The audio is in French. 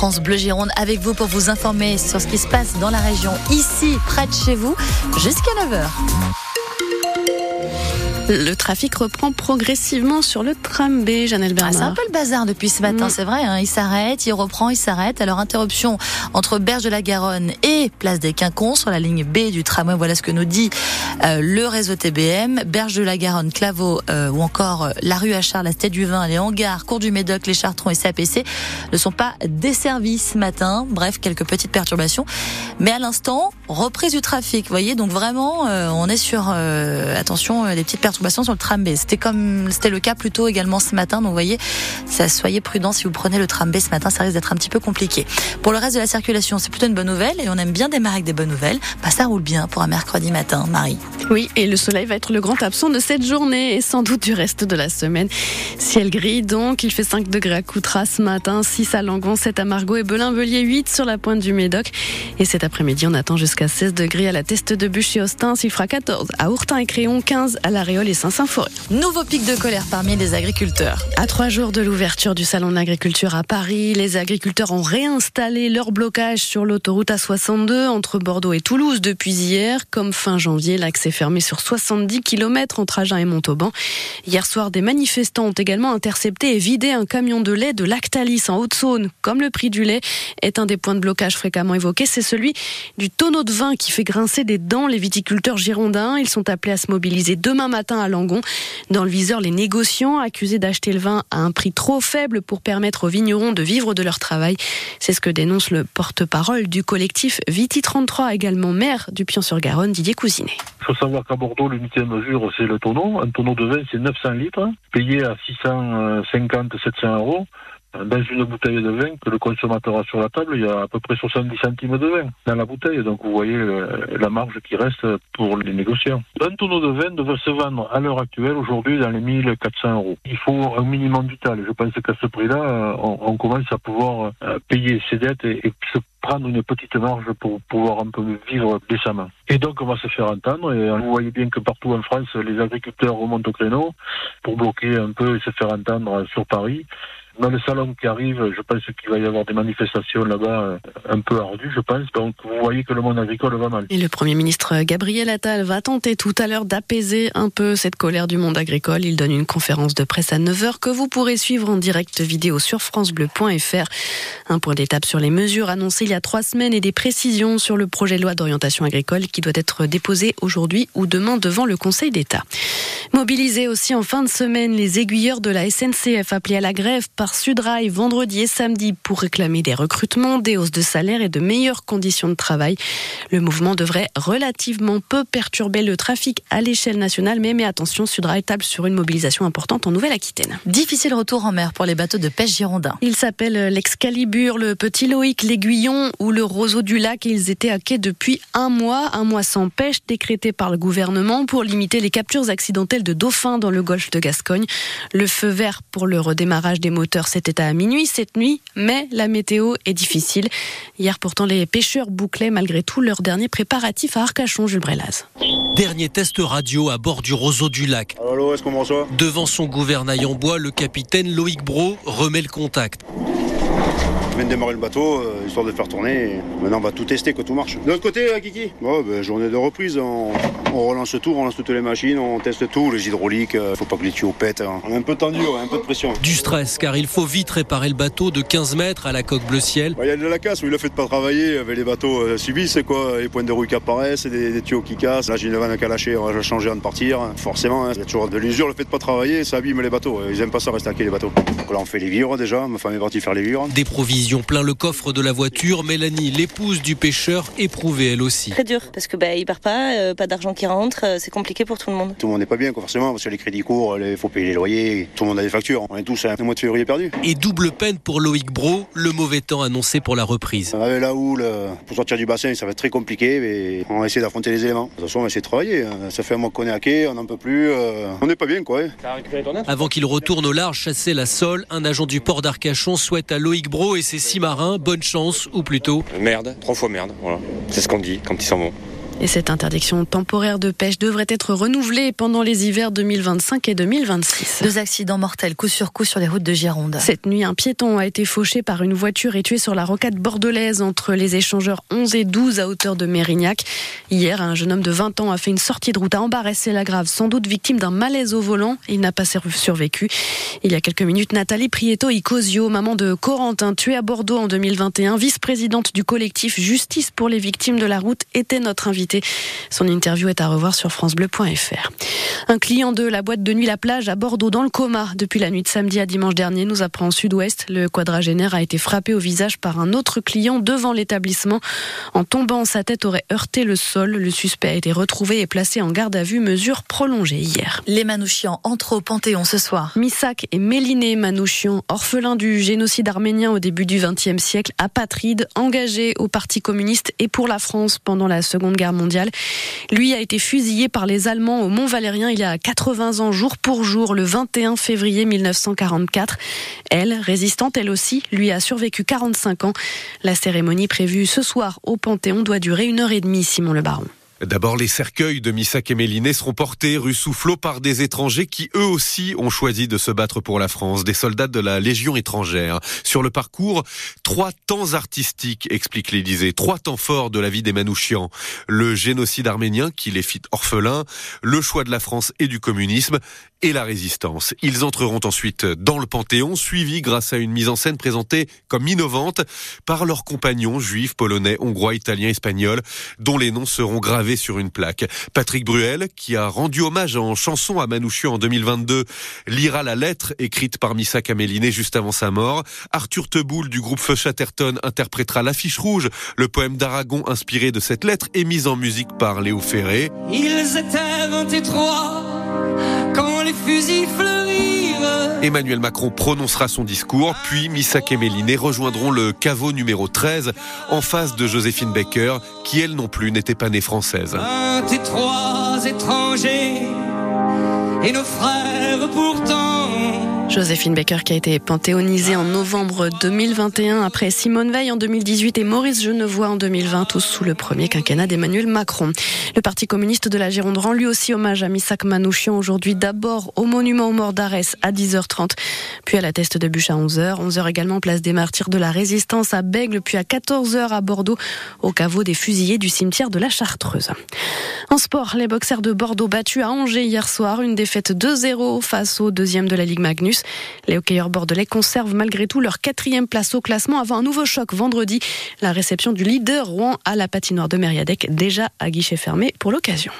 France Bleu Gironde avec vous pour vous informer sur ce qui se passe dans la région, ici, près de chez vous, jusqu'à 9h. Le trafic reprend progressivement sur le tram B, Janelle Bernard. Ah, c'est un peu le bazar depuis ce matin, mm. c'est vrai. Hein. il s'arrête, il reprend, il s'arrête. Alors interruption entre Berge de la Garonne et Place des Quinconces sur la ligne B du tramway. Voilà ce que nous dit euh, le réseau TBM. Berge de la Garonne, Claveau euh, ou encore euh, la rue Achard, la Tête du Vin, les hangars, Cours du Médoc, les Chartrons et CAPC ne sont pas desservis ce matin. Bref, quelques petites perturbations. Mais à l'instant, reprise du trafic. Vous voyez, donc vraiment, on est sur attention les petites perturbations sur le tram B. C'était comme c'était le cas plutôt également ce matin. Donc vous voyez, ça, soyez prudents si vous prenez le tram B ce matin, ça risque d'être un petit peu compliqué. Pour le reste de la circulation, c'est plutôt une bonne nouvelle et on aime bien démarrer avec des bonnes nouvelles. Bah, ça roule bien pour un mercredi matin, Marie. Oui, et le soleil va être le grand absent de cette journée et sans doute du reste de la semaine. Ciel gris donc, il fait 5 degrés à Coutras ce matin, 6 à Langon, 7 à Margot et Belin-Velier, 8 sur la pointe du Médoc. Et cet après-midi, on attend jusqu'à 16 degrés à la Teste de Bûche et Austin, il fera 14 à Ourtin et Créon, 15 à La Réole et Saint-Symphorien. Nouveau pic de colère parmi les agriculteurs. À trois jours de l'ouverture du salon de l'agriculture à Paris, les agriculteurs ont réinstallé leur blocage sur l'autoroute A62 entre Bordeaux et Toulouse depuis hier. Comme fin janvier, l'accès est fermé sur 70 km entre Agen et Montauban. Hier soir, des manifestants ont également intercepté et vidé un camion de lait de Lactalis en Haute-Saône. Comme le prix du lait est un des points de blocage fréquemment évoqués, c'est celui du tonneau de vin qui fait grincer des dents les viticulteurs girondins. Ils sont appelés à se mobiliser demain matin à Langon. Dans le viseur, les négociants accusés d'acheter le vin à un prix trop faible pour permettre aux vignerons de vivre de leur travail. C'est ce que dénonce le porte-parole du collectif Viti 33, également maire du Pion-sur-Garonne, Didier Cousinet. Il faut savoir qu'à Bordeaux, l'unité de mesure, c'est le tonneau. Un tonneau de vin, c'est 900 litres, payé à 650-700 euros. Dans une bouteille de vin que le consommateur a sur la table, il y a à peu près 70 centimes de vin dans la bouteille. Donc vous voyez euh, la marge qui reste pour les négociants. Un tonneau de vin devrait se vendre à l'heure actuelle, aujourd'hui, dans les 1400 euros. Il faut un minimum vital. Je pense qu'à ce prix-là, euh, on, commence à pouvoir euh, payer ses dettes et, et se prendre une petite marge pour pouvoir un peu vivre décemment. Et donc on va se faire entendre et vous voyez bien que partout en France, les agriculteurs remontent au créneau pour bloquer un peu et se faire entendre sur Paris dans le salon qui arrive, je pense qu'il va y avoir des manifestations là-bas euh, un peu ardues, je pense. Donc vous voyez que le monde agricole va mal. Et le Premier ministre Gabriel Attal va tenter tout à l'heure d'apaiser un peu cette colère du monde agricole. Il donne une conférence de presse à 9h que vous pourrez suivre en direct vidéo sur francebleu.fr. Un point d'étape sur les mesures annoncées il y a trois semaines et des précisions sur le projet de loi d'orientation agricole qui doit être déposé aujourd'hui ou demain devant le Conseil d'État. Mobilisés aussi en fin de semaine, les aiguilleurs de la SNCF appelés à la grève par Sudrail vendredi et samedi pour réclamer des recrutements, des hausses de salaire et de meilleures conditions de travail. Le mouvement devrait relativement peu perturber le trafic à l'échelle nationale, mais, mais attention, Sudrail table sur une mobilisation importante en Nouvelle-Aquitaine. Difficile retour en mer pour les bateaux de pêche girondins. Ils s'appellent l'Excalibur, le Petit Loïc, l'Aiguillon ou le Roseau du Lac. Ils étaient à quai depuis un mois, un mois sans pêche décrété par le gouvernement pour limiter les captures accidentelles de dauphins dans le golfe de Gascogne. Le feu vert pour le redémarrage des moteurs, c'était à minuit cette nuit, mais la météo est difficile. Hier pourtant, les pêcheurs bouclaient malgré tout leur dernier préparatif à Arcachon, Jules Brelaz. Dernier test radio à bord du Roseau du Lac. Devant son gouvernail en bois, le capitaine Loïc Bro remet le contact vient de démarrer le bateau, euh, histoire de faire tourner. Maintenant, on va tout tester, que tout marche. De l'autre côté, euh, Kiki? Ben, Journée de reprise. On, relance tout, on lance toutes les machines, on teste tout, les hydrauliques. Euh, faut pas que les tuyaux pètent. Hein. On est un peu tendu, un peu de pression. Du stress, car il faut vite réparer le bateau de 15 mètres à la coque bleu ciel. Bah, il y a de la casse, mais le fait de pas travailler avec les bateaux subissent, c'est quoi Les points de rouille qui apparaissent, des, des tuyaux qui cassent. Là, j'ai une vanne à lâcher, on va changer avant de partir. Forcément, hein, il y a toujours de l'usure, le fait de pas travailler, ça abîme les bateaux. Ils aiment pas ça rester à les bateaux. Donc là, on fait les vivres déjà. Ma femme est partie faire les vivres. Des provisions plein le coffre de la voiture, Mélanie, l'épouse du pêcheur, éprouvée elle aussi. Très dur, parce que bah, il part pas, euh, pas d'argent qui rentre, euh, c'est compliqué pour tout le monde. Tout le monde n'est pas bien, forcément, parce que les crédits courts, il faut payer les loyers, tout le monde a des factures. On est tous à un mois de février perdu. Et double peine pour Loïc Bro, le mauvais temps annoncé pour la reprise. Avec la houle, pour sortir du bassin, ça va être très compliqué, mais on va essayer d'affronter les éléments. De toute façon, on va essayer de travailler. Hein. Ça fait un mois qu'on est à quai, on n'en peut plus. Euh, on n'est pas bien, quoi. Avant qu'il retourne au large chasser la sole, un agent du port d'Arcachon souhaite à Loïc Bro et ses six marins bonne chance ou plutôt Merde, trois fois merde, voilà. C'est ce qu'on dit quand ils s'en vont. Et cette interdiction temporaire de pêche devrait être renouvelée pendant les hivers 2025 et 2026. Deux accidents mortels coup sur coup sur les routes de Gironde. Cette nuit, un piéton a été fauché par une voiture et tué sur la rocade bordelaise entre les échangeurs 11 et 12 à hauteur de Mérignac. Hier, un jeune homme de 20 ans a fait une sortie de route à Embarrassé-la Grave, sans doute victime d'un malaise au volant. Il n'a pas survécu. Il y a quelques minutes, Nathalie Prieto Icosio, maman de Corentin, tué à Bordeaux en 2021, vice-présidente du collectif Justice pour les victimes de la route, était notre invitée son interview est à revoir sur francebleu.fr. Un client de la boîte de nuit La Plage à Bordeaux dans le coma depuis la nuit de samedi à dimanche dernier, nous apprend en sud-ouest. Le quadragénaire a été frappé au visage par un autre client devant l'établissement. En tombant, sa tête aurait heurté le sol. Le suspect a été retrouvé et placé en garde à vue, mesure prolongée hier. Les Manouchians entrent au Panthéon ce soir. Missak et Méliné Manouchian, orphelins du génocide arménien au début du XXe siècle, apatrides, engagés au Parti communiste et pour la France pendant la Seconde Guerre mondiale. Lui a été fusillé par les Allemands au Mont Valérien il y a 80 ans, jour pour jour, le 21 février 1944. Elle, résistante elle aussi, lui a survécu 45 ans. La cérémonie prévue ce soir au Panthéon doit durer une heure et demie, Simon Le Baron. D'abord, les cercueils de Missak et Méliné seront portés rue Soufflot par des étrangers qui eux aussi ont choisi de se battre pour la France, des soldats de la Légion étrangère. Sur le parcours, trois temps artistiques, explique l'Élysée, trois temps forts de la vie des Manouchians. Le génocide arménien qui les fit orphelins, le choix de la France et du communisme et la résistance. Ils entreront ensuite dans le Panthéon, suivis grâce à une mise en scène présentée comme innovante par leurs compagnons juifs, polonais, hongrois, italiens, espagnols, dont les noms seront gravés sur une plaque. Patrick Bruel, qui a rendu hommage en chanson à Manouchian en 2022, lira la lettre écrite par Missa Caméliné juste avant sa mort. Arthur Teboul du groupe Feu Chatterton interprétera l'affiche rouge, le poème d'Aragon inspiré de cette lettre et mis en musique par Léo Ferré. Ils étaient 23 quand les fusils Emmanuel Macron prononcera son discours, puis Missak et Méliné rejoindront le caveau numéro 13 en face de Joséphine Baker, qui elle non plus n'était pas née française. Étrangers et nos frères pourtant Joséphine Baker qui a été panthéonisée en novembre 2021 après Simone Veil en 2018 et Maurice Genevoix en 2020, tous sous le premier quinquennat d'Emmanuel Macron. Le Parti communiste de la Gironde rend lui aussi hommage à Missak Manouchian aujourd'hui d'abord au monument aux morts d'Arès à 10h30, puis à la Teste de Bûche à 11h. 11h également place des martyrs de la résistance à Bègle, puis à 14h à Bordeaux au caveau des fusillés du cimetière de la Chartreuse. En sport, les de Bordeaux battus à Angers hier soir, une défaite 2-0 face au deuxième de la Ligue Magnus. Les hockeyeurs bordelais conservent malgré tout leur quatrième place au classement avant un nouveau choc vendredi. La réception du leader Rouen à la patinoire de Mériadec, déjà à guichet fermé pour l'occasion.